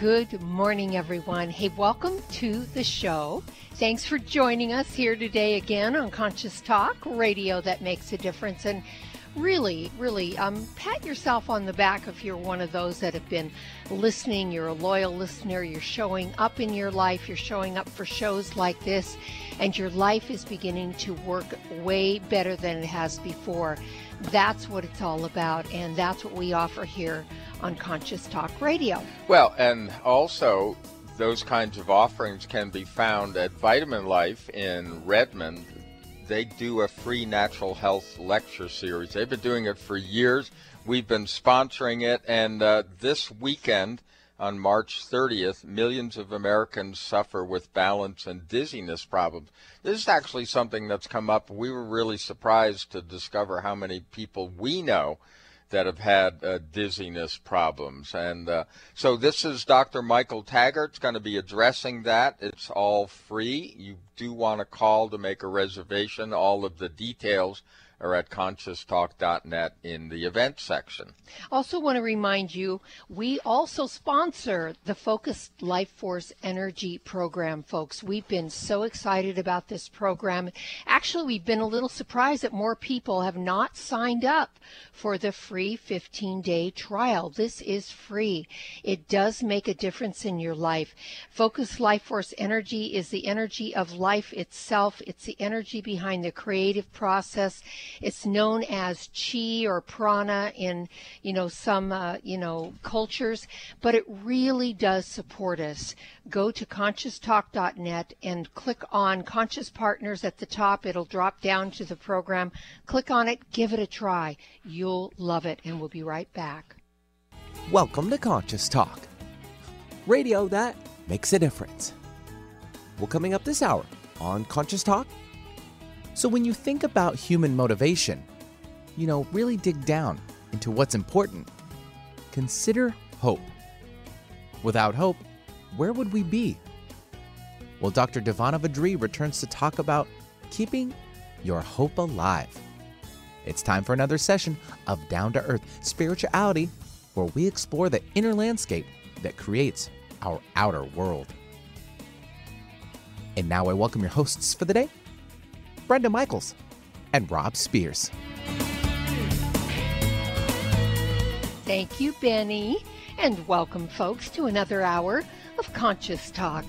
Good morning, everyone. Hey, welcome to the show. Thanks for joining us here today again on Conscious Talk, radio that makes a difference. And really, really, um, pat yourself on the back if you're one of those that have been listening. You're a loyal listener. You're showing up in your life. You're showing up for shows like this, and your life is beginning to work way better than it has before. That's what it's all about, and that's what we offer here on Conscious Talk Radio. Well, and also those kinds of offerings can be found at Vitamin Life in Redmond. They do a free natural health lecture series. They've been doing it for years. We've been sponsoring it, and uh, this weekend on March 30th, millions of Americans suffer with balance and dizziness problems. This is actually something that's come up. We were really surprised to discover how many people we know that have had uh, dizziness problems. And uh, so this is Dr. Michael Taggart's going to be addressing that. It's all free. You do want to call to make a reservation. All of the details are at conscioustalk.net in the event section. Also, want to remind you, we also sponsor the Focused Life Force Energy Program, folks. We've been so excited about this program. Actually, we've been a little surprised that more people have not signed up for the free 15 day trial. This is free. It does make a difference in your life. Focused Life Force Energy is the energy of life itself, it's the energy behind the creative process. It's known as chi or prana in, you know, some, uh, you know, cultures, but it really does support us. Go to conscioustalk.net and click on Conscious Partners at the top. It'll drop down to the program. Click on it, give it a try. You'll love it, and we'll be right back. Welcome to Conscious Talk, radio that makes a difference. Well, coming up this hour on Conscious Talk, so when you think about human motivation, you know, really dig down into what's important. Consider hope. Without hope, where would we be? Well, Dr. Divanna VaDree returns to talk about keeping your hope alive. It's time for another session of Down to Earth Spirituality, where we explore the inner landscape that creates our outer world. And now I welcome your hosts for the day, Brenda Michaels and Rob Spears. Thank you, Benny, and welcome, folks, to another hour of Conscious Talk,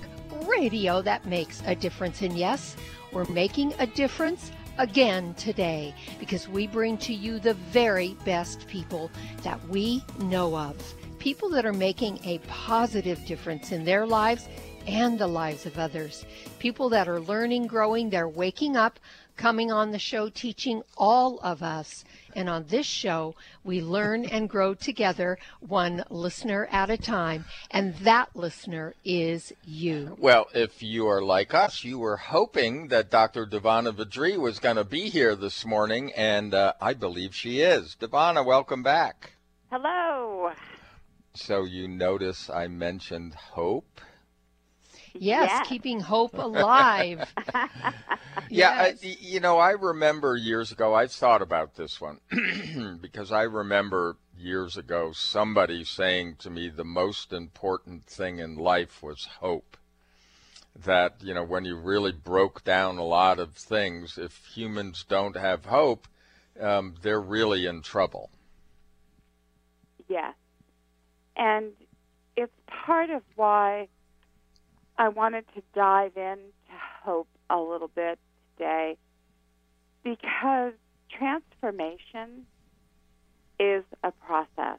radio that makes a difference. And yes, we're making a difference again today because we bring to you the very best people that we know of. People that are making a positive difference in their lives and the lives of others. People that are learning, growing, they're waking up, coming on the show, teaching all of us. And on this show, we learn and grow together, one listener at a time. And that listener is you. Well, if you are like us, you were hoping that Dr. Divanna VaDree was going to be here this morning, and uh, I believe she is. Divanna, welcome back. Hello. So you notice I mentioned hope? Yes, Yes. keeping hope alive. Yeah, Yes. I, you know, I remember years ago, I've thought about this one because I remember years ago somebody saying to me the most important thing in life was hope. That, you know, when you really broke down a lot of things, if humans don't have hope, um, they're really in trouble. Yes. And it's part of why I wanted to dive into hope a little bit today because transformation is a process.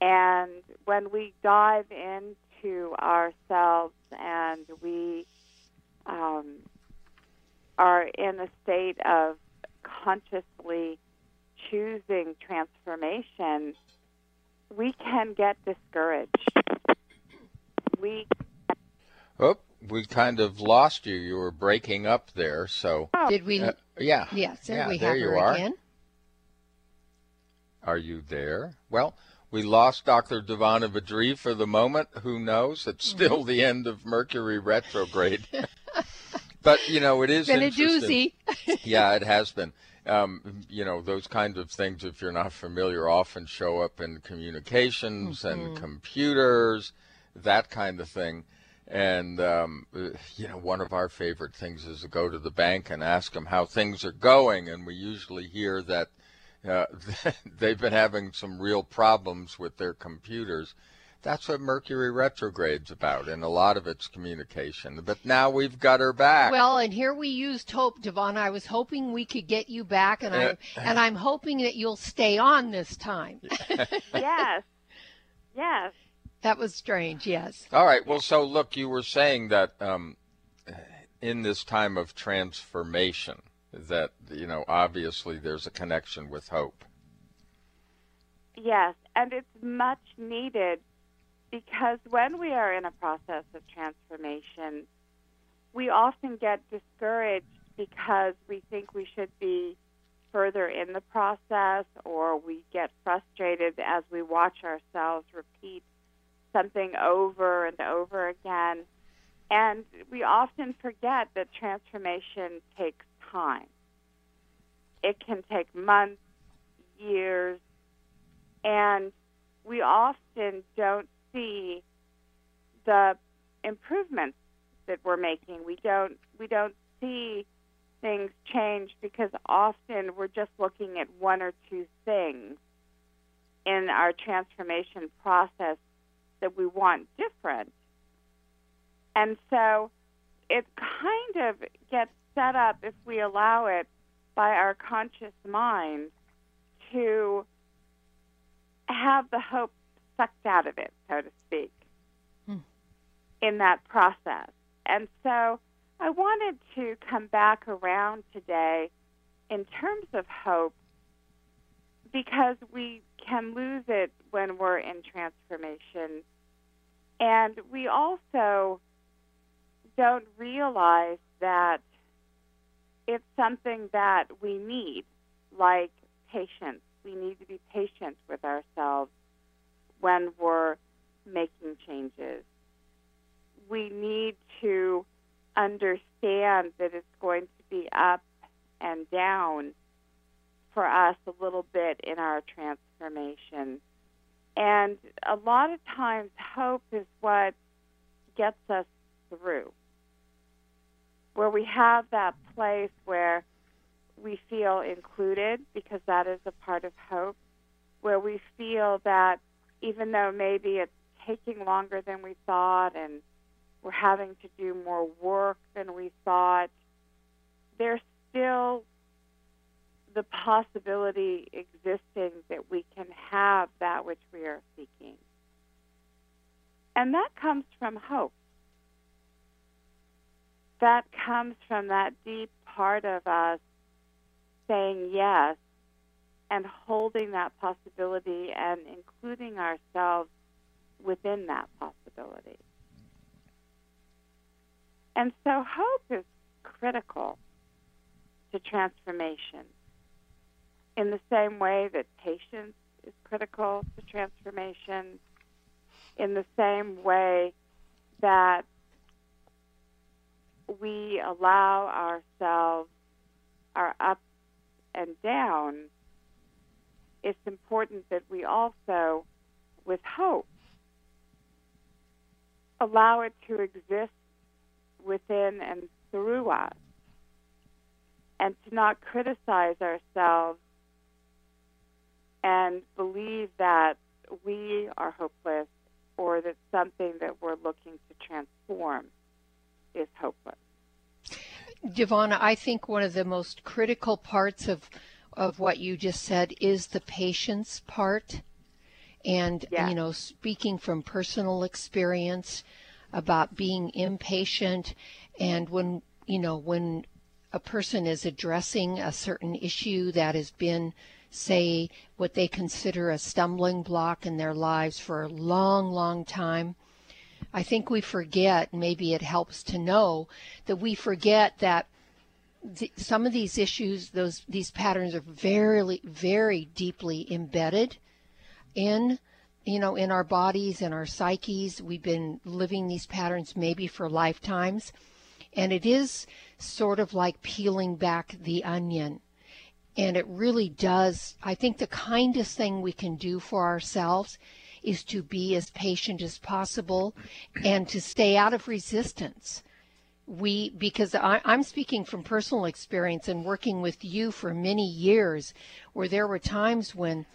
And when we dive into ourselves and we um, are in a state of consciously choosing transformation, we can get discouraged. We Oh, we kind of lost you. You were breaking up there. So Did we? uh, yeah, yes, there yeah, we there have you her are. again. Are you there? Well, we lost Dr. Divanna VaDree for the moment. Who knows? It's Mm-hmm. still the end of Mercury retrograde. but you know, it is Been a doozy. yeah, it has been. Um, you know, those kinds of things, if you're not familiar, often show up in communications and computers, that kind of thing. And, um, you know, one of our favorite things is to go to the bank and ask them how things are going. And we usually hear that uh, they've been having some real problems with their computers. That's what Mercury retrograde's about, and a lot of it's communication. But now we've got her back. Well, and here we used hope, Devon. I was hoping we could get you back, and I'm and I'm hoping that you'll stay on this time. yes. Yes. That was strange. Yes. All right. Well, so look, you were saying that um, in this time of transformation, that you know, obviously there's a connection with hope. Yes, and it's much needed because when we are in a process of transformation, we often get discouraged because we think we should be further in the process or we get frustrated as we watch ourselves repeat something over and over again. And we often forget that transformation takes time. It can take months, years, and we often don't see the improvements that we're making. We don't we don't see things change because often we're just looking at one or two things in our transformation process that we want different. And so it kind of gets set up if we allow it by our conscious mind to have the hope sucked out of it, so to speak, Hmm. in that process. And so I wanted to come back around today in terms of hope because we can lose it when we're in transformation. And we also don't realize that it's something that we need, like patience. We need to be patient with ourselves when we're making changes. We need to understand that it's going to be up and down for us a little bit in our transformation. And a lot of times, hope is what gets us through, where we have that place where we feel included, because that is a part of hope, where we feel that even though maybe it's taking longer than we thought and we're having to do more work than we thought, there's still the possibility existing that we can have that which we are seeking. And that comes from hope. That comes from that deep part of us saying yes and holding that possibility and including ourselves within that possibility. And so hope is critical to transformation in the same way that patience is critical to transformation, in the same way that we allow ourselves our ups and downs, it's important that we also, with hope, allow it to exist within and through us, and to not criticize ourselves and believe that we are hopeless or that something that we're looking to transform is hopeless. Divanna, I think one of the most critical parts of of what you just said is the patience part. And Yeah. you know, speaking from personal experience about being impatient and when you know, when a person is addressing a certain issue that has been say what they consider a stumbling block in their lives for a long long time I think we forget, maybe it helps to know that we forget that th- some of these issues, those these patterns are very, very deeply embedded in, you know, in our bodies and our psyches. We've been living these patterns maybe for lifetimes, and it is sort of like peeling back the onion. And it really does. I think the kindest thing we can do for ourselves is to be as patient as possible and to stay out of resistance. We, because I, I'm speaking from personal experience and working with you for many years, where there were times when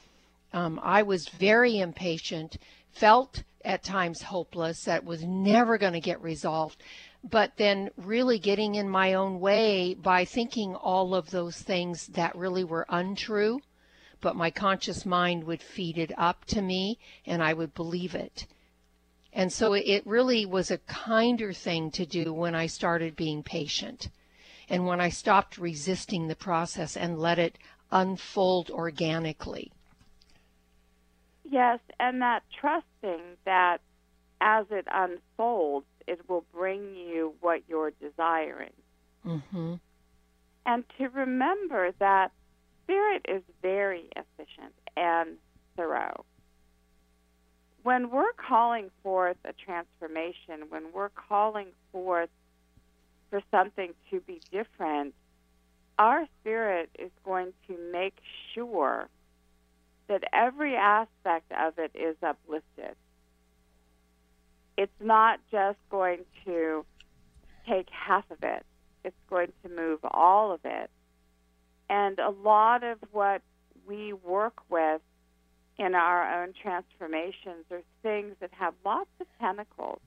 um, I was very impatient, felt at times hopeless, that was never going to get resolved, but then really getting in my own way by thinking all of those things that really were untrue but my conscious mind would feed it up to me and I would believe it. And so it really was a kinder thing to do when I started being patient and when I stopped resisting the process and let it unfold organically. Yes, and that trusting that as it unfolds, it will bring you what you're desiring. Mm-hmm. And to remember that Spirit is very efficient and thorough. When we're calling forth a transformation, when we're calling forth for something to be different, our spirit is going to make sure that every aspect of it is uplifted. It's not just going to take half of it, it's going to move all of it and a lot of what we work with in our own transformations are things that have lots of tentacles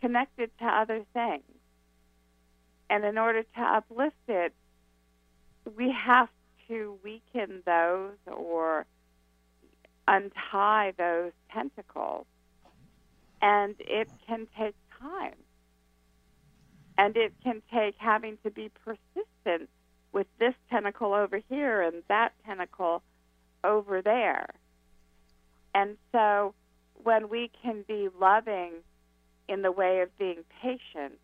connected to other things. And in order to uplift it, we have to weaken those or untie those tentacles. And it can take time. And it can take having to be persistent with this tentacle over here and that tentacle over there. And so when we can be loving in the way of being patient,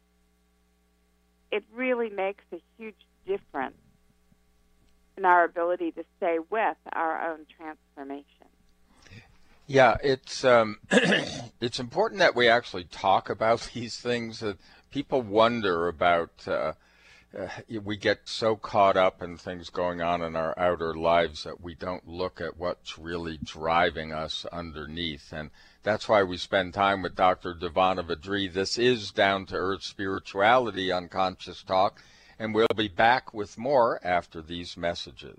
it really makes a huge difference in our ability to stay with our own transformation. Yeah, it's um, it's important that we actually talk about these things. That people wonder about uh, uh, we get so caught up in things going on in our outer lives that we don't look at what's really driving us underneath. And that's why we spend time with Dr. Divanna VaDree. This is Down to Earth Spirituality on Conscious Talk, and we'll be back with more after these messages.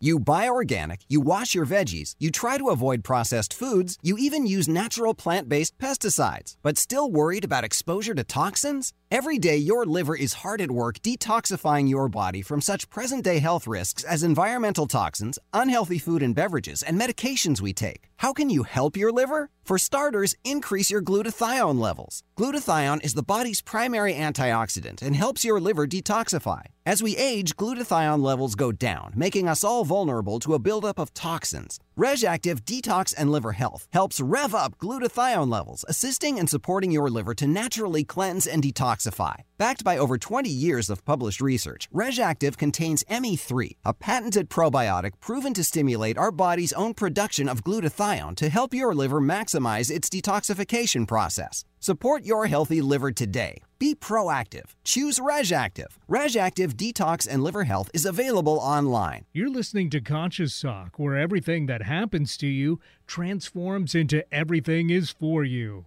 You buy organic, you wash your veggies, you try to avoid processed foods, you even use natural plant based pesticides, but still worried about exposure to toxins? Every day, your liver is hard at work detoxifying your body from such present day health risks as environmental toxins, unhealthy food and beverages, and medications we take. How can you help your liver? For starters, increase your glutathione levels. Glutathione is the body's primary antioxidant and helps your liver detoxify. As we age, glutathione levels go down, making us all vulnerable to a buildup of toxins. RegActive Detox and Liver Health helps rev up glutathione levels, assisting and supporting your liver to naturally cleanse and detoxify Backed by over 20 years of published research, RegActive contains ME3, a patented probiotic proven to stimulate our body's own production of glutathione to help your liver maximize its detoxification process. Support your healthy liver today. Be proactive. Choose RegActive. RegActive Detox and Liver Health is available online. You're listening to Conscious Talk, where everything that happens to you transforms into everything is for you.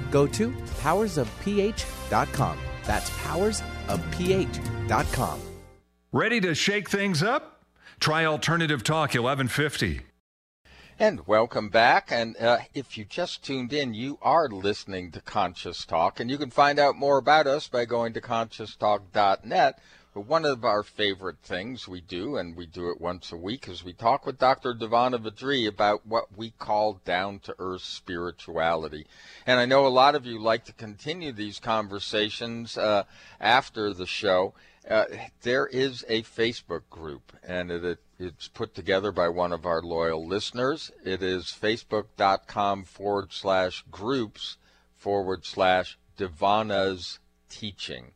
go to powersofph.com. That's powersofph.com. Ready to shake things up? Try Alternative Talk 1150. And welcome back. And uh, if you just tuned in, you are listening to Conscious Talk. And you can find out more about us by going to conscioustalk.net. But one of our favorite things we do, and we do it once a week, is we talk with Dr. Divanna VaDree about what we call down to earth spirituality. And I know a lot of you like to continue these conversations uh, after the show. Uh, there is a Facebook group, and it, it's put together by one of our loyal listeners. It is facebook.com forward slash groups forward slash Divanna's teaching.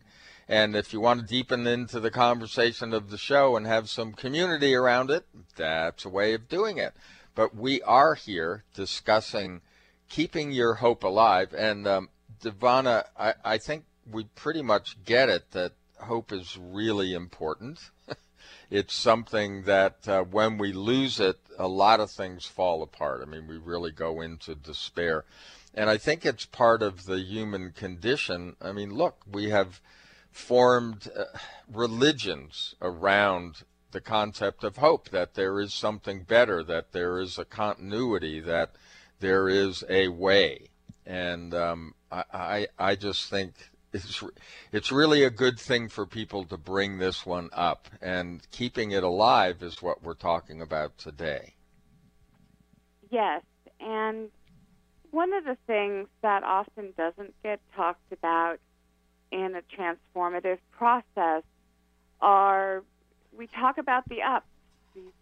And if you want to deepen into the conversation of the show and have some community around it, that's a way of doing it. But we are here discussing keeping your hope alive. And um, Divanna, I, I think we pretty much get it that hope is really important. it's something that uh, when we lose it, a lot of things fall apart. I mean, we really go into despair. And I think it's part of the human condition. I mean, look, we have formed uh, religions around the concept of hope that there is something better, that there is a continuity, that there is a way. And um, I, I, I just think it's it's really a good thing for people to bring this one up, and keeping it alive is what we're talking about today. Yes, and one of the things that often doesn't get talked about in a transformative process are we talk about the ups,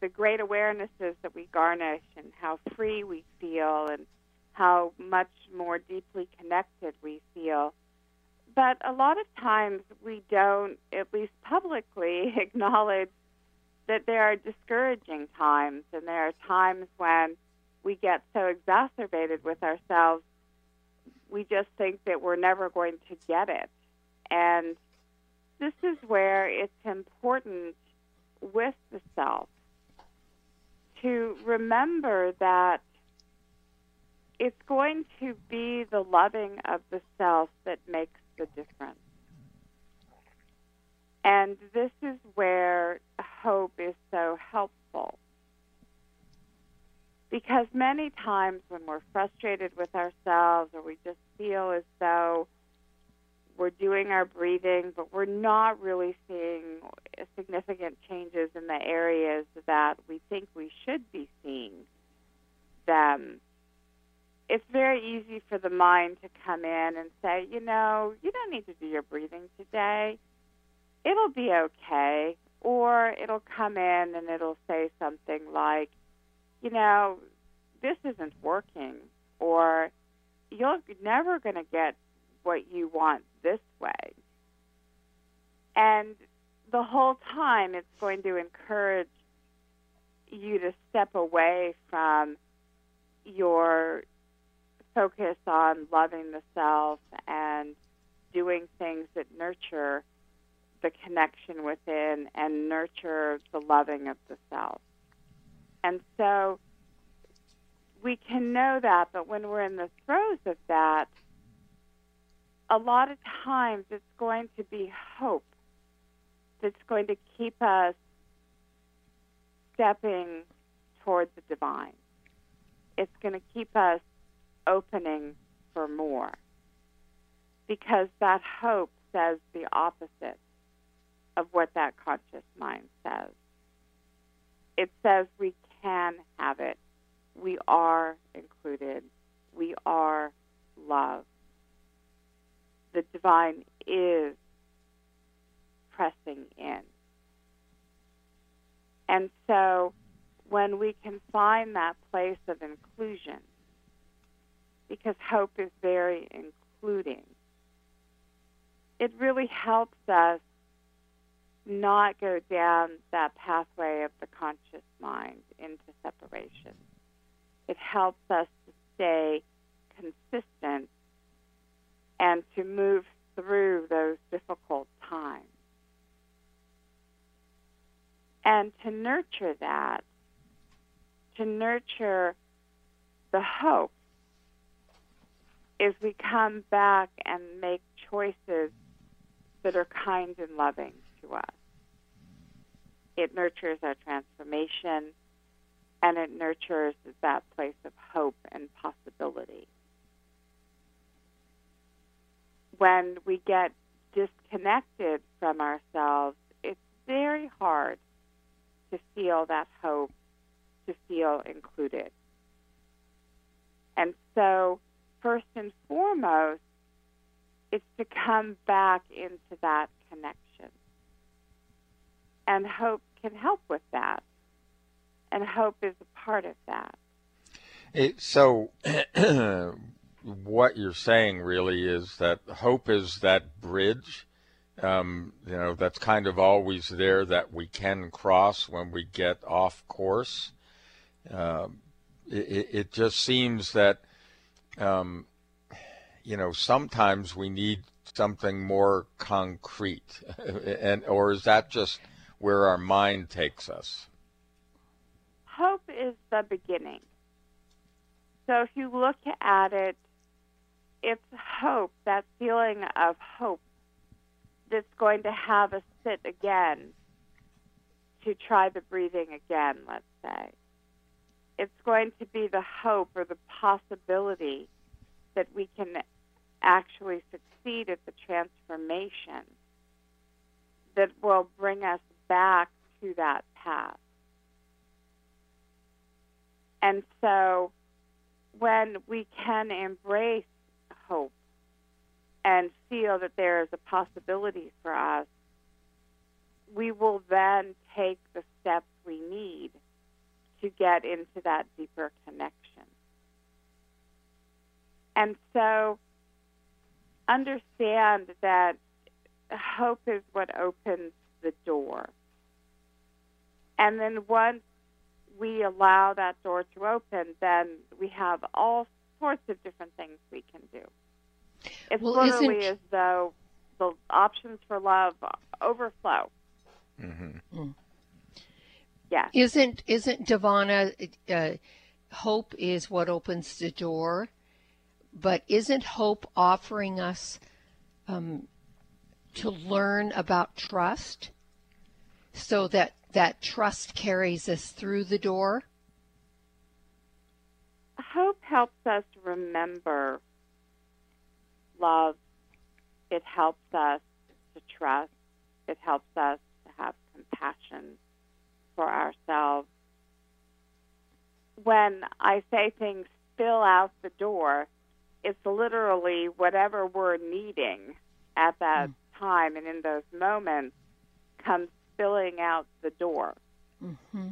the great awarenesses that we garnish, and how free we feel, and how much more deeply connected we feel. But a lot of times we don't, at least publicly, acknowledge that there are discouraging times, and there are times when we get so exacerbated with ourselves, we just think that we're never going to get it. And this is where it's important with the self to remember that it's going to be the loving of the self that makes the difference. And this is where hope is so helpful. Because many times when we're frustrated with ourselves or we just feel as though we're doing our breathing, but we're not really seeing significant changes in the areas that we think we should be seeing them. It's very easy for the mind to come in and say, you know, you don't need to do your breathing today. It'll be okay. Or it'll come in and it'll say something like, you know, this isn't working. Or you're never going to get what you want this way. And the whole time it's going to encourage you to step away from your focus on loving the self and doing things that nurture the connection within and nurture the loving of the self. And so we can know that, but when we're in the throes of that, a lot of times it's going to be hope that's going to keep us stepping towards the divine. It's going to keep us opening for more because that hope says the opposite of what that conscious mind says. It says we can have it. We are included. We are love the divine is pressing in. And so when we can find that place of inclusion, because hope is very including, it really helps us not go down that pathway of the conscious mind into separation. It helps us to stay consistent and to move through those difficult times. And to nurture that, to nurture the hope, is we come back and make choices that are kind and loving to us. It nurtures our transformation and it nurtures that place of hope and possibility when we get disconnected from ourselves, it's very hard to feel that hope, to feel included. And so, first and foremost, it's to come back into that connection. And hope can help with that. And hope is a part of that. It, so, what you're saying really is that hope is that bridge, um, you know, that's kind of always there that we can cross when we get off course. Um, it, it, just seems that, um, you know, sometimes we need something more concrete, and or is that just where our mind takes us? Hope is the beginning. So if you look at it it's hope, that feeling of hope, that's going to have us sit again to try the breathing again, let's say. It's going to be the hope or the possibility that we can actually succeed at the transformation that will bring us back to that path. And so when we can embrace hope and feel that there is a possibility for us, we will then take the steps we need to get into that deeper connection. And so understand that hope is what opens the door. And then once we allow that door to open, then we have all sorts of different things we can do. It's well, literally as though the options for love overflow. Mm-hmm. Mm. Yeah. Isn't isn't Divanna? Uh, hope is what opens the door, but isn't hope offering us um, to learn about trust so that that trust carries us through the door? Hope helps us remember love. It helps us to trust. It helps us to have compassion for ourselves. When I say things spill out the door, it's literally whatever we're needing at that mm. time and in those moments comes spilling out the door. Mm-hmm.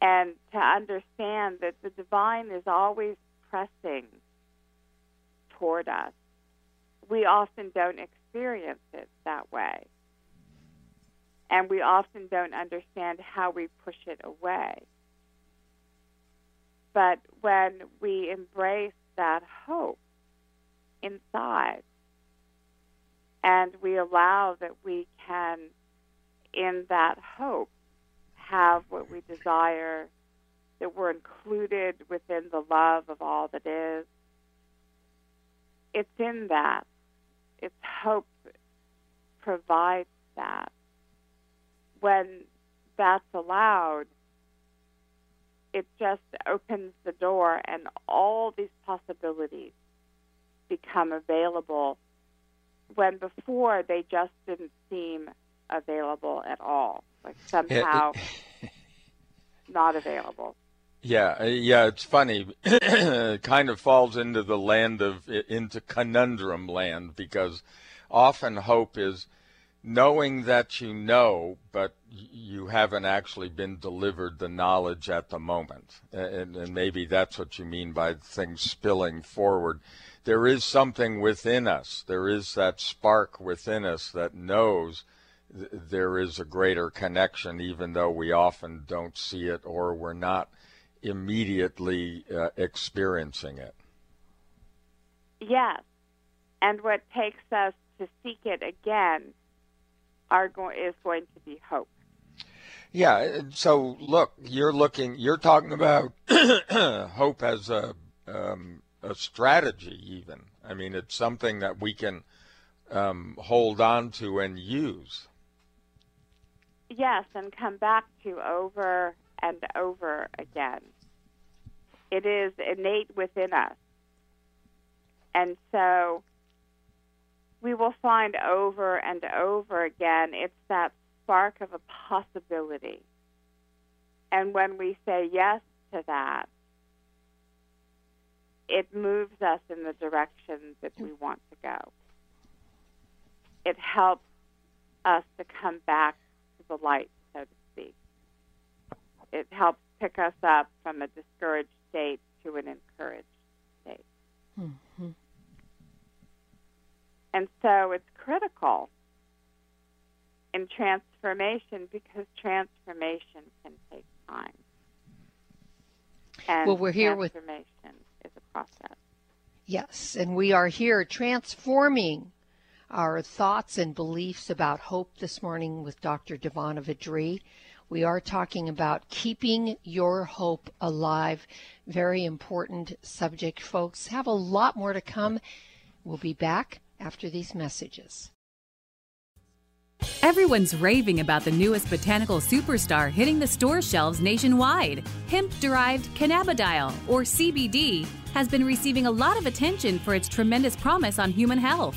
And to understand that the divine is always pressing toward us. We often don't experience it that way. And we often don't understand how we push it away. But when we embrace that hope inside and we allow that we can, in that hope, have what we desire, that we're included within the love of all that is. It's in that. It's hope provides that. When that's allowed, it just opens the door and all these possibilities become available when before they just didn't seem available at all. Like somehow not available. Yeah, uh, yeah, it's funny. it kind of falls into the land of into conundrum land because often hope is knowing that you know, but you haven't actually been delivered the knowledge at the moment. And, and, maybe that's what you mean by things spilling forward. There is something within us, there is that spark within us that knows th- there is a greater connection, even though we often don't see it or we're not immediately uh, experiencing it. Yes. And what takes us to seek it again are go- is going to be hope. Yeah. So look, you're looking. You're talking about hope as a um, a strategy. Even I mean, it's something that we can um, hold on to and use. Yes, and come back to over and over again. It is innate within us. And so we will find over and over again it's that spark of a possibility. And when we say yes to that, it moves us in the direction that we want to go. It helps us to come back to the light, so to speak. It helps pick us up from a discouraged state to an encouraged state. Mm-hmm. And so it's critical in transformation because transformation can take time. And well, we're here with transformation is a process. Yes, and we are here transforming our thoughts and beliefs about hope this morning with Dr. Divanna VaDree. We are talking about keeping your hope alive. Very important subject, folks. Have a lot more to come. We'll be back after these messages. Everyone's raving about the newest botanical superstar hitting the store shelves nationwide. Hemp derived cannabidiol, or CBD, has been receiving a lot of attention for its tremendous promise on human health.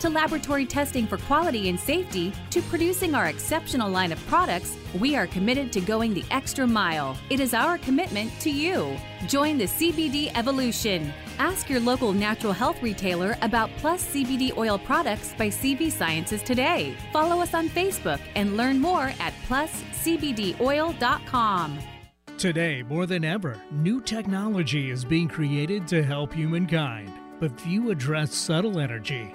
to laboratory testing for quality and safety to producing our exceptional line of products, we are committed to going the extra mile. It is our commitment to you. Join the CBD evolution. Ask your local natural health retailer about Plus CBD oil products by CV Sciences today. Follow us on Facebook and learn more at pluscbdoil.com. Today, more than ever, new technology is being created to help humankind. But few address subtle energy,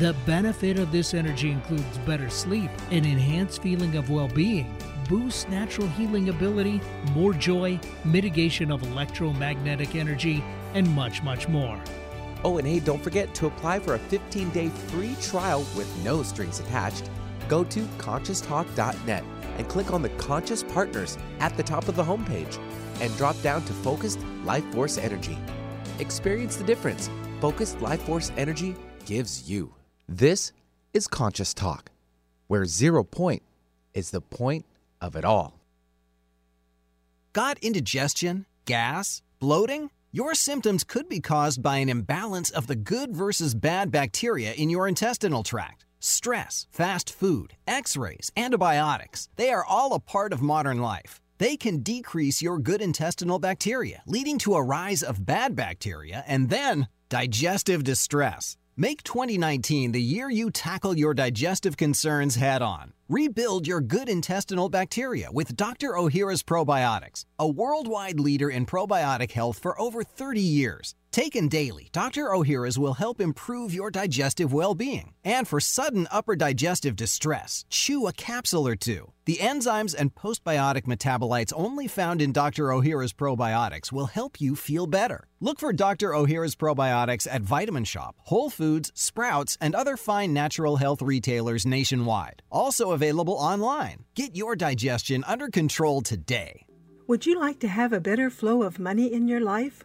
The benefit of this energy includes better sleep, an enhanced feeling of well being, boosts natural healing ability, more joy, mitigation of electromagnetic energy, and much, much more. Oh, and hey, don't forget to apply for a 15 day free trial with no strings attached. Go to conscioustalk.net and click on the Conscious Partners at the top of the homepage and drop down to Focused Life Force Energy. Experience the difference Focused Life Force Energy gives you. This is Conscious Talk, where zero point is the point of it all. Got indigestion, gas, bloating? Your symptoms could be caused by an imbalance of the good versus bad bacteria in your intestinal tract. Stress, fast food, x rays, antibiotics, they are all a part of modern life. They can decrease your good intestinal bacteria, leading to a rise of bad bacteria and then digestive distress. Make 2019 the year you tackle your digestive concerns head on. Rebuild your good intestinal bacteria with Dr. Ohhira's Probiotics, a worldwide leader in probiotic health for over 30 years. Taken daily, Dr. Ohhira's will help improve your digestive well being. And for sudden upper digestive distress, chew a capsule or two. The enzymes and postbiotic metabolites only found in Dr. Ohhira's probiotics will help you feel better. Look for Dr. Ohhira's probiotics at Vitamin Shoppe, Whole Foods, Sprouts, and other fine natural health retailers nationwide. Also available online. Get your digestion under control today. Would you like to have a better flow of money in your life?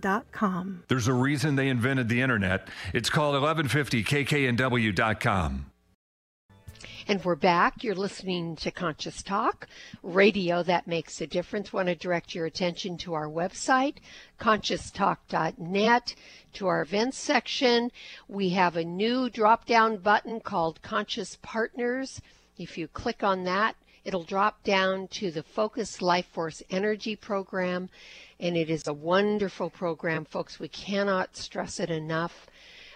anoasisforyoursoul.com. There's a reason they invented the internet. It's called 1150kknw.com. And we're back. You're listening to Conscious Talk, radio that makes a difference. Want to direct your attention to our website, conscioustalk.net, to our events section. We have a new drop down button called Conscious Partners. If you click on that, it'll drop down to the Focus Life Force Energy Program. And it is a wonderful program, folks. We cannot stress it enough.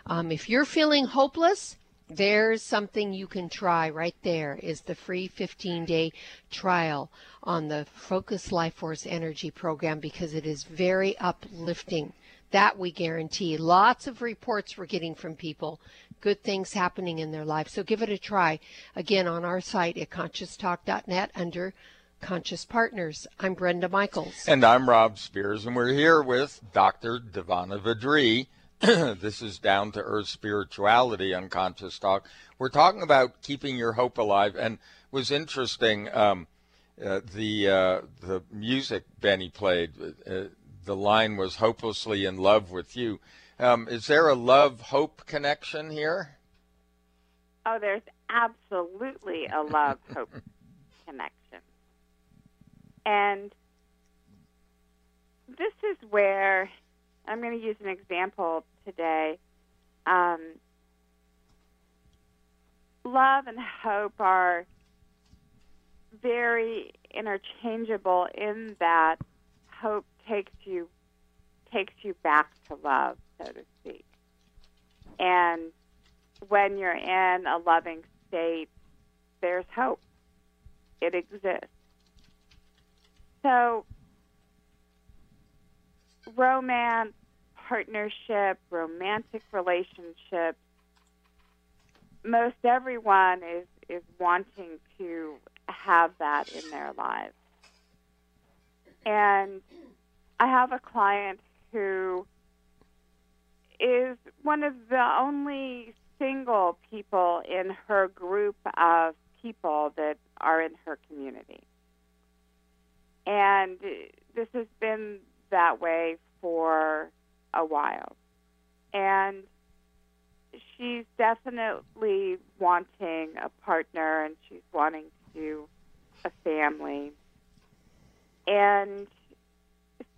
Um, if you're feeling hopeless, there's something you can try right there is the free 15 day trial on the Focus Life Force Energy program because it is very uplifting. That we guarantee. Lots of reports we're getting from people, good things happening in their life. So give it a try. Again, on our site at conscioustalk.net under Conscious Partners. I'm Brenda Michaels. And I'm Rob Spears, and we're here with Dr. Divanna VaDree this is down to earth spirituality on Conscious Talk. We're talking about keeping your hope alive, and was interesting. Um, uh, the uh, the music Benny played, uh, the line was "hopelessly in love with you." Um, is there a love hope connection here? Oh, there's absolutely a love hope connection, and this is where I'm going to use an example today. Um, love and hope are very interchangeable in that hope takes you takes you back to love, so to speak. And when you're in a loving state, there's hope. It exists. So romance, partnership, romantic relationships, most everyone is, is wanting to have that in their lives. And I have a client who is one of the only single people in her group of people that are in her community. And this has been that way for a while. And she's definitely wanting a partner and she's wanting to a family. And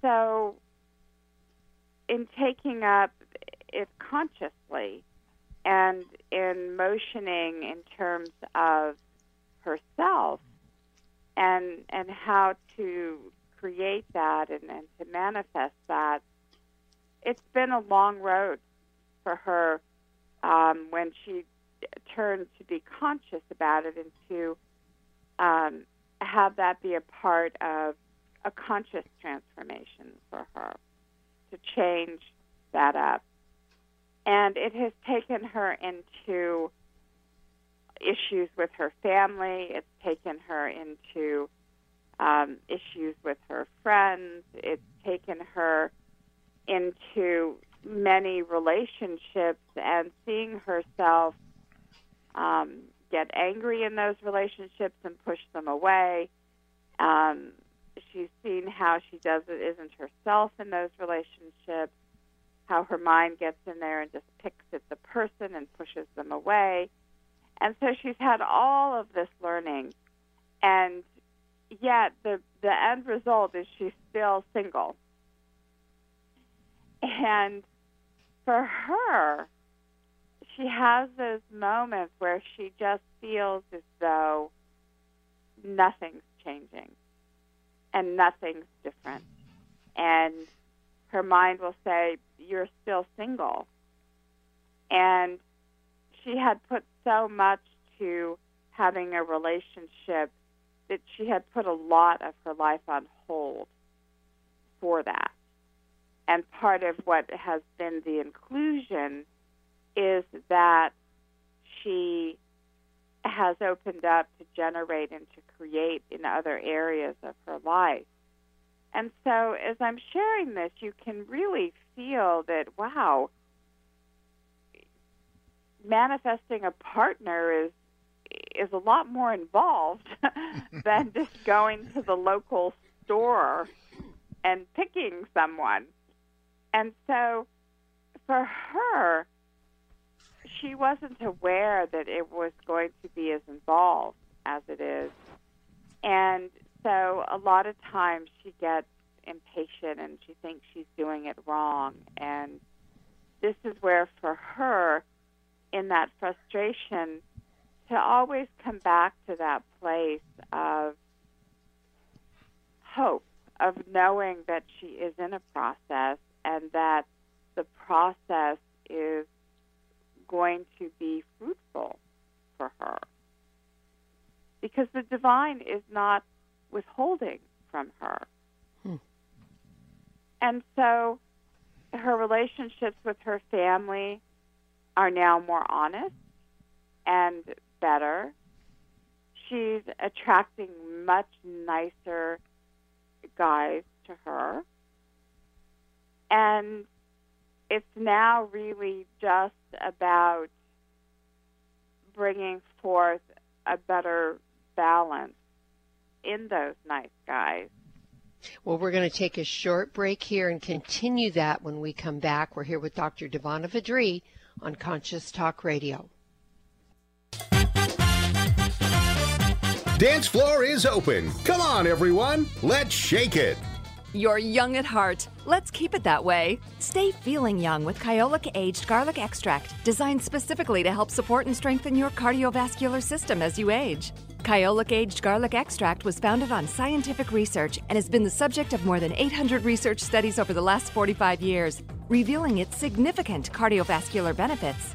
so, in taking up it consciously and in motioning in terms of herself and and how to create that and, and to manifest that, it's been a long road for her um, when she turned to be conscious about it and to um, have that be a part of a conscious transformation for her to change that up. And it has taken her into issues with her family, it's taken her into um, issues with her friends, it's taken her into many relationships and seeing herself um, get angry in those relationships and push them away. Um, she's seen how she does it isn't herself in those relationships, how her mind gets in there and just picks at the person and pushes them away. And so she's had all of this learning, and yet the the end result is she's still single. And for her, she has those moments where she just feels as though nothing's changing and nothing's different. And her mind will say, You're still single. And she had put so much to having a relationship that she had put a lot of her life on hold for that. And part of what has been the inclusion is that she has opened up to generate and to create in other areas of her life. And so as I'm sharing this, you can really feel that, wow, manifesting a partner is is a lot more involved than just going to the local store and picking someone. And so for her, she wasn't aware that it was going to be as involved as it is. And so a lot of times she gets impatient and she thinks she's doing it wrong. And this is where, for her, in that frustration, to always come back to that place of hope, of knowing that she is in a process and that the process is going to be fruitful for her. Because the divine is not withholding from her. Hmm. And so her relationships with her family are now more honest and better. She's attracting much nicer guys to her. And it's now really just about bringing forth a better balance in those nice guys. Well, we're going to take a short break here and continue that when we come back. We're here with Dr. Divanna VaDree on Conscious Talk Radio. Dance floor is open. Come on, everyone. Let's shake it. You're young at heart. Let's keep it that way. Stay feeling young with Kyolic Aged Garlic Extract, designed specifically to help support and strengthen your cardiovascular system as you age. Kyolic Aged Garlic Extract was founded on scientific research and has been the subject of more than 800 research studies over the last 45 years, revealing its significant cardiovascular benefits.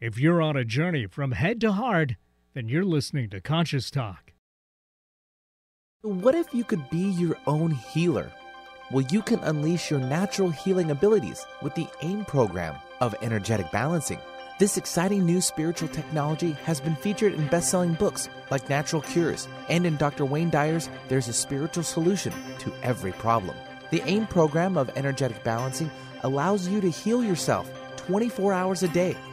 If you're on a journey from head to heart, then you're listening to Conscious Talk. What if you could be your own healer? Well, you can unleash your natural healing abilities with the AIM program of energetic balancing. This exciting new spiritual technology has been featured in best selling books like Natural Cures, and in Dr. Wayne Dyer's There's a Spiritual Solution to Every Problem. The AIM program of energetic balancing allows you to heal yourself 24 hours a day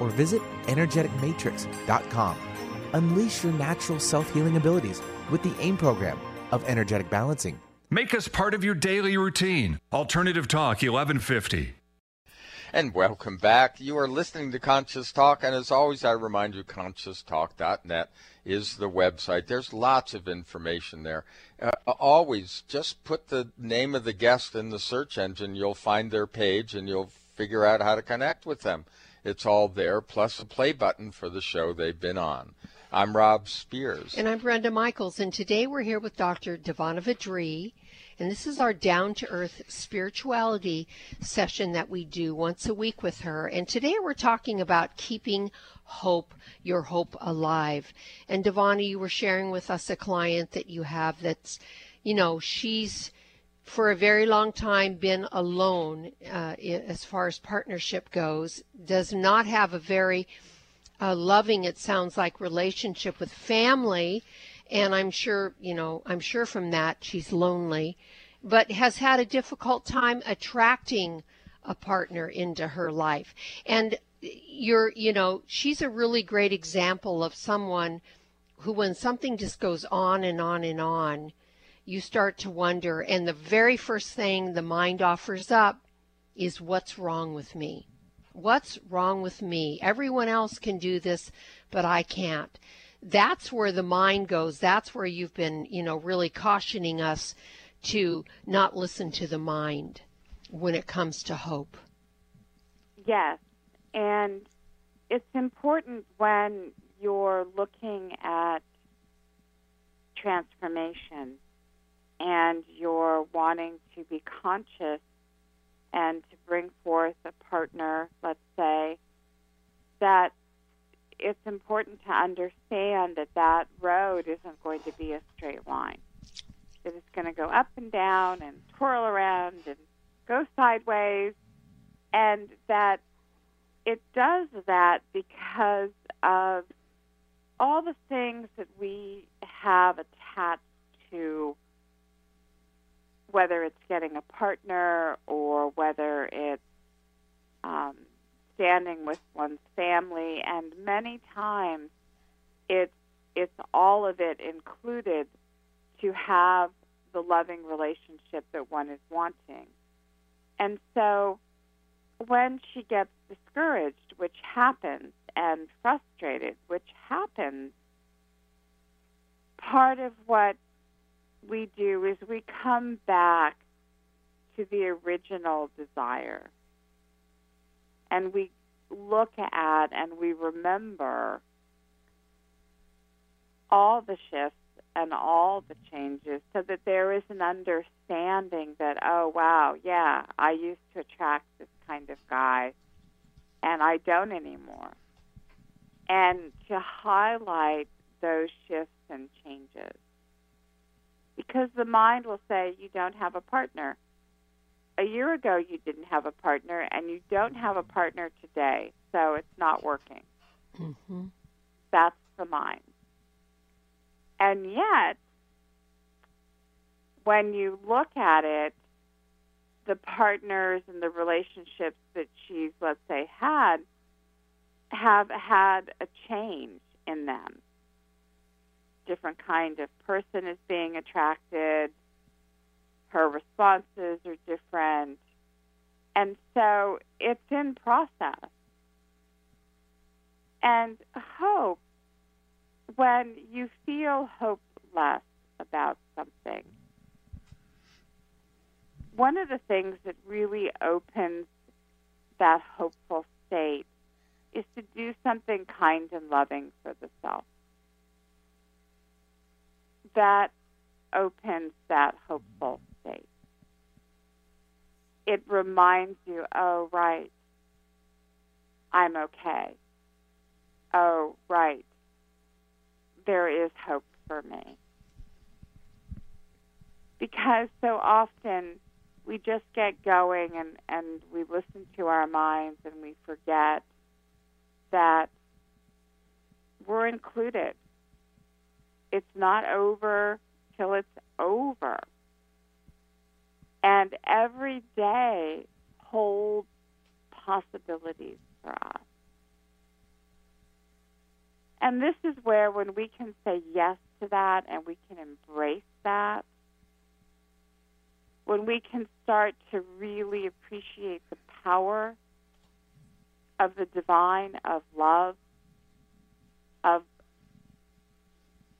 or visit energeticmatrix.com. Unleash your natural self healing abilities with the AIM program of energetic balancing. Make us part of your daily routine. Alternative Talk 1150. And welcome back. You are listening to Conscious Talk, and as always, I remind you, conscioustalk.net is the website. There's lots of information there. Uh, always just put the name of the guest in the search engine. You'll find their page, and you'll figure out how to connect with them. It's all there, plus a play button for the show they've been on. I'm Rob Spears. And I'm Brenda Michaels, and today we're here with Dr. Divanna VaDree. And this is our down to earth spirituality session that we do once a week with her. And today we're talking about keeping hope, your hope alive. And Divanna, you were sharing with us a client that you have that's, you know, she's for a very long time been alone uh, as far as partnership goes, does not have a very uh, loving, it sounds like, relationship with family. And I'm sure, you know, I'm sure from that she's lonely, but has had a difficult time attracting a partner into her life. And you're, you know, she's a really great example of someone who, when something just goes on and on and on, you start to wonder. And the very first thing the mind offers up is what's wrong with me? What's wrong with me? Everyone else can do this, but I can't. That's where the mind goes. That's where you've been, you know, really cautioning us to not listen to the mind when it comes to hope. Yes. And it's important when you're looking at transformation and you're wanting to be conscious and to bring forth a partner, let's say, that it's important to understand that that road isn't going to be a straight line. That it's going to go up and down and twirl around and go sideways, and that it does that because of all the things that we have attached to whether it's getting a partner or whether it's um, standing with one's family, and many times it's it's all of it included to have the loving relationship that one is wanting. And so when she gets discouraged, which happens, and frustrated, which happens, part of what we do is we come back to the original desire and we look at and we remember all the shifts and all the changes so that there is an understanding that, oh, wow, yeah, I used to attract this kind of guy and I don't anymore. And to highlight those shifts and changes because the mind will say you don't have a partner. a year ago you didn't have a partner and you don't have a partner today, so it's not working. Mm-hmm. That's the mind. And yet, when you look at it, the partners and the relationships that she's, let's say, had have had a change in them. Different kind of person is being attracted. Her responses are different. And so it's in process. And hope, when you feel hopeless about something, one of the things that really opens that hopeful state is to do something kind and loving for the self. That opens that hopeful state. It reminds you, oh, right, I'm okay. Oh, right, there is hope for me. Because so often we just get going and, and we listen to our minds and we forget that we're included. It's not over till it's over. And every day holds possibilities for us. And this is where, when we can say yes to that and we can embrace that, when we can start to really appreciate the power of the divine, of love, of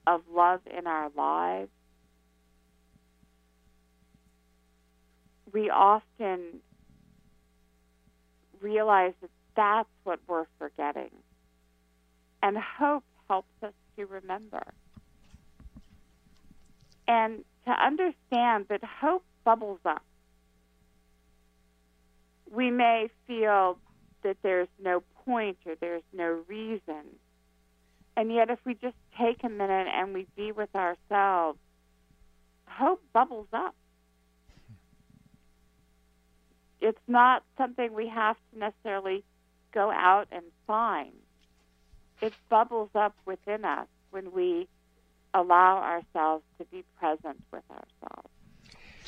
of love in our lives, we often realize that that's what we're forgetting. And hope helps us to remember. And to understand that hope bubbles up. We may feel that there's no point or there's no reason. And yet, if we just take a minute and we be with ourselves, hope bubbles up. It's not something we have to necessarily go out and find. It bubbles up within us when we allow ourselves to be present with ourselves.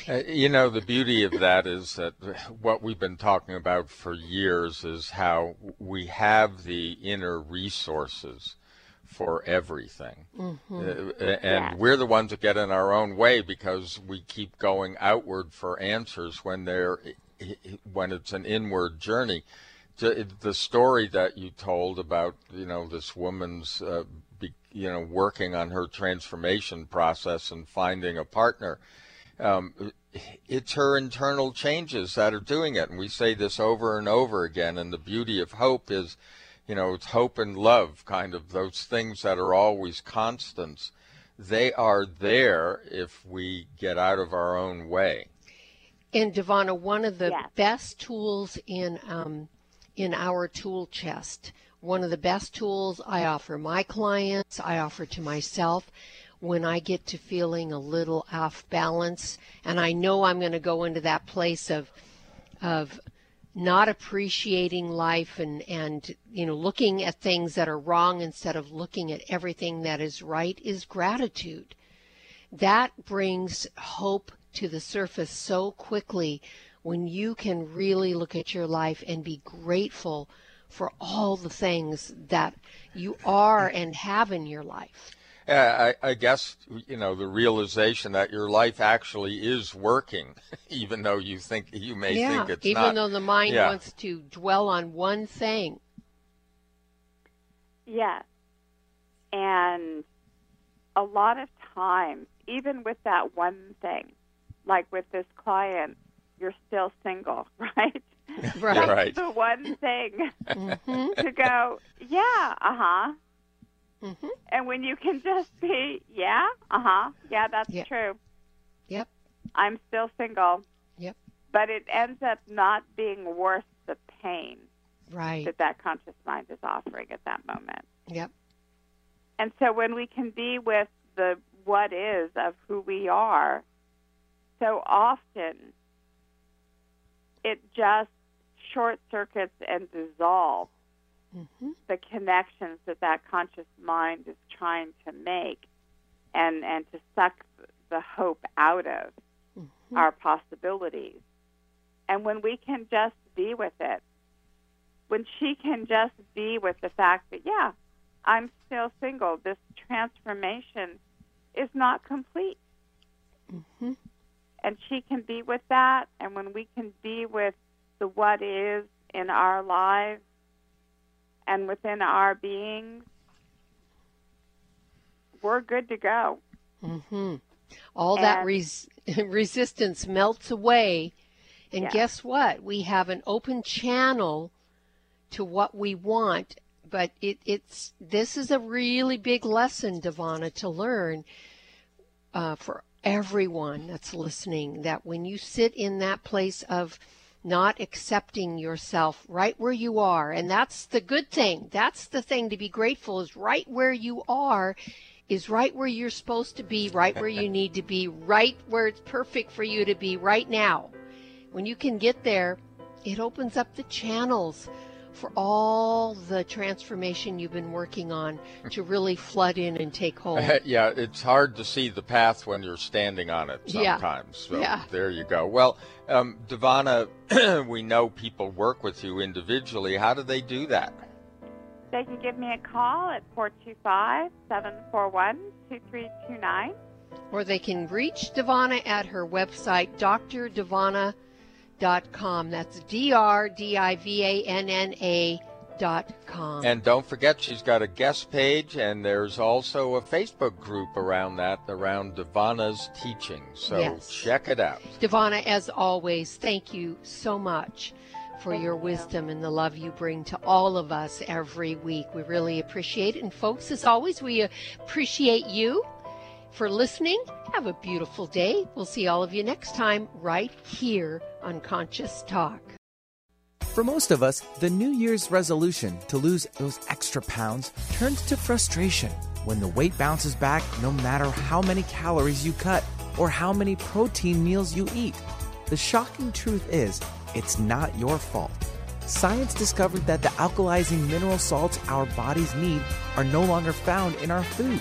Uh, you know, the beauty of that is that what we've been talking about for years is how we have the inner resources for everything. Mm-hmm. Uh, and we're the ones that get in our own way because we keep going outward for answers when they're when it's an inward journey. The story that you told about, you know, this woman's, uh, be, you know, working on her transformation process and finding a partner um, it's her internal changes that are doing it. And we say this over and over again. And the beauty of hope is, you know, it's hope and love, kind of those things that are always constants. They are there if we get out of our own way. And Divanna, one of the yes. best tools in um, in our tool chest, one of the best tools I offer my clients, I offer to myself, when I get to feeling a little off balance and I know I'm going to go into that place of of not appreciating life and and you know looking at things that are wrong instead of looking at everything that is right is gratitude. That brings hope to the surface so quickly when you can really look at your life and be grateful for all the things that you are and have in your life. I, I, guess you know the realization that your life actually is working, even though you think you may yeah, think it's even not. Even though the mind yeah. wants to dwell on one thing. Yes, and a lot of times, even with that one thing, like with this client, you're still single, right? Right. right. the one thing mm-hmm. to go, yeah, uh huh Mm-hmm. And when you can just be, yeah, uh huh, yeah, that's yep. true. Yep. I'm still single. Yep. But it ends up not being worth the pain right. that that conscious mind is offering at that moment. Yep. And so when we can be with the what is of who we are, so often it just short circuits and dissolves mm-hmm. the connections that that conscious mind is trying to make and and to suck the hope out of mm-hmm. our possibilities and when we can just be with it when she can just be with the fact that yeah i'm still single this transformation is not complete mm-hmm. and she can be with that and when we can be with the what is in our lives and within our beings, we're good to go. Mm-hmm. All and, that res- resistance melts away. And yes. guess what? We have an open channel to what we want. But it, it's this is a really big lesson, Divanna, to learn uh, for everyone that's listening. That when you sit in that place of not accepting yourself right where you are. And that's the good thing. That's the thing to be grateful is right where you are is right where you're supposed to be, right where you need to be, right where it's perfect for you to be right now. When you can get there, it opens up the channels for all the transformation you've been working on to really flood in and take hold. yeah, it's hard to see the path when you're standing on it sometimes. Yeah. So yeah. there you go. Well, um, Divanna, we know people work with you individually. How do they do that? They can give me a call at 425 741 2329. Or they can reach Divanna at her website, drdivanna.com dot com. That's D R D I V A N N A dot com. And don't forget, she's got a guest page, and there's also a Facebook group around that, around Divanna's teaching. So yes. check it out. Divanna, as always, thank you so much for thank your you. wisdom and the love you bring to all of us every week. We really appreciate it. And folks, as always, we appreciate you for listening. Have a beautiful day. We'll see all of you next time right here on Conscious Talk. For most of us, the New Year's resolution to lose those extra pounds turns to frustration when the weight bounces back no matter how many calories you cut or how many protein meals you eat. The shocking truth is, it's not your fault. Science discovered that the alkalizing mineral salts our bodies need are no longer found in our food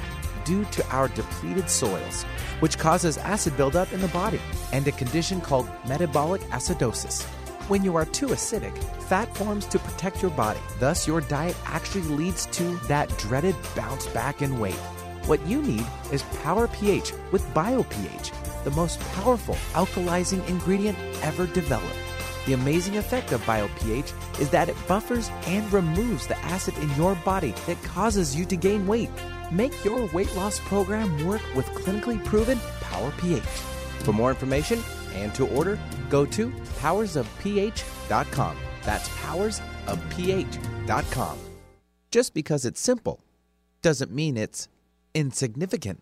due to our depleted soils, which causes acid buildup in the body and a condition called metabolic acidosis. When you are too acidic, fat forms to protect your body. Thus, your diet actually leads to that dreaded bounce back in weight. What you need is Power pH with BioPH, the most powerful alkalizing ingredient ever developed. The amazing effect of BioPH is that it buffers and removes the acid in your body that causes you to gain weight. Make your weight loss program work with clinically proven Power pH. For more information and to order, go to powersofph.com. That's powersofph.com. Just because it's simple doesn't mean it's insignificant.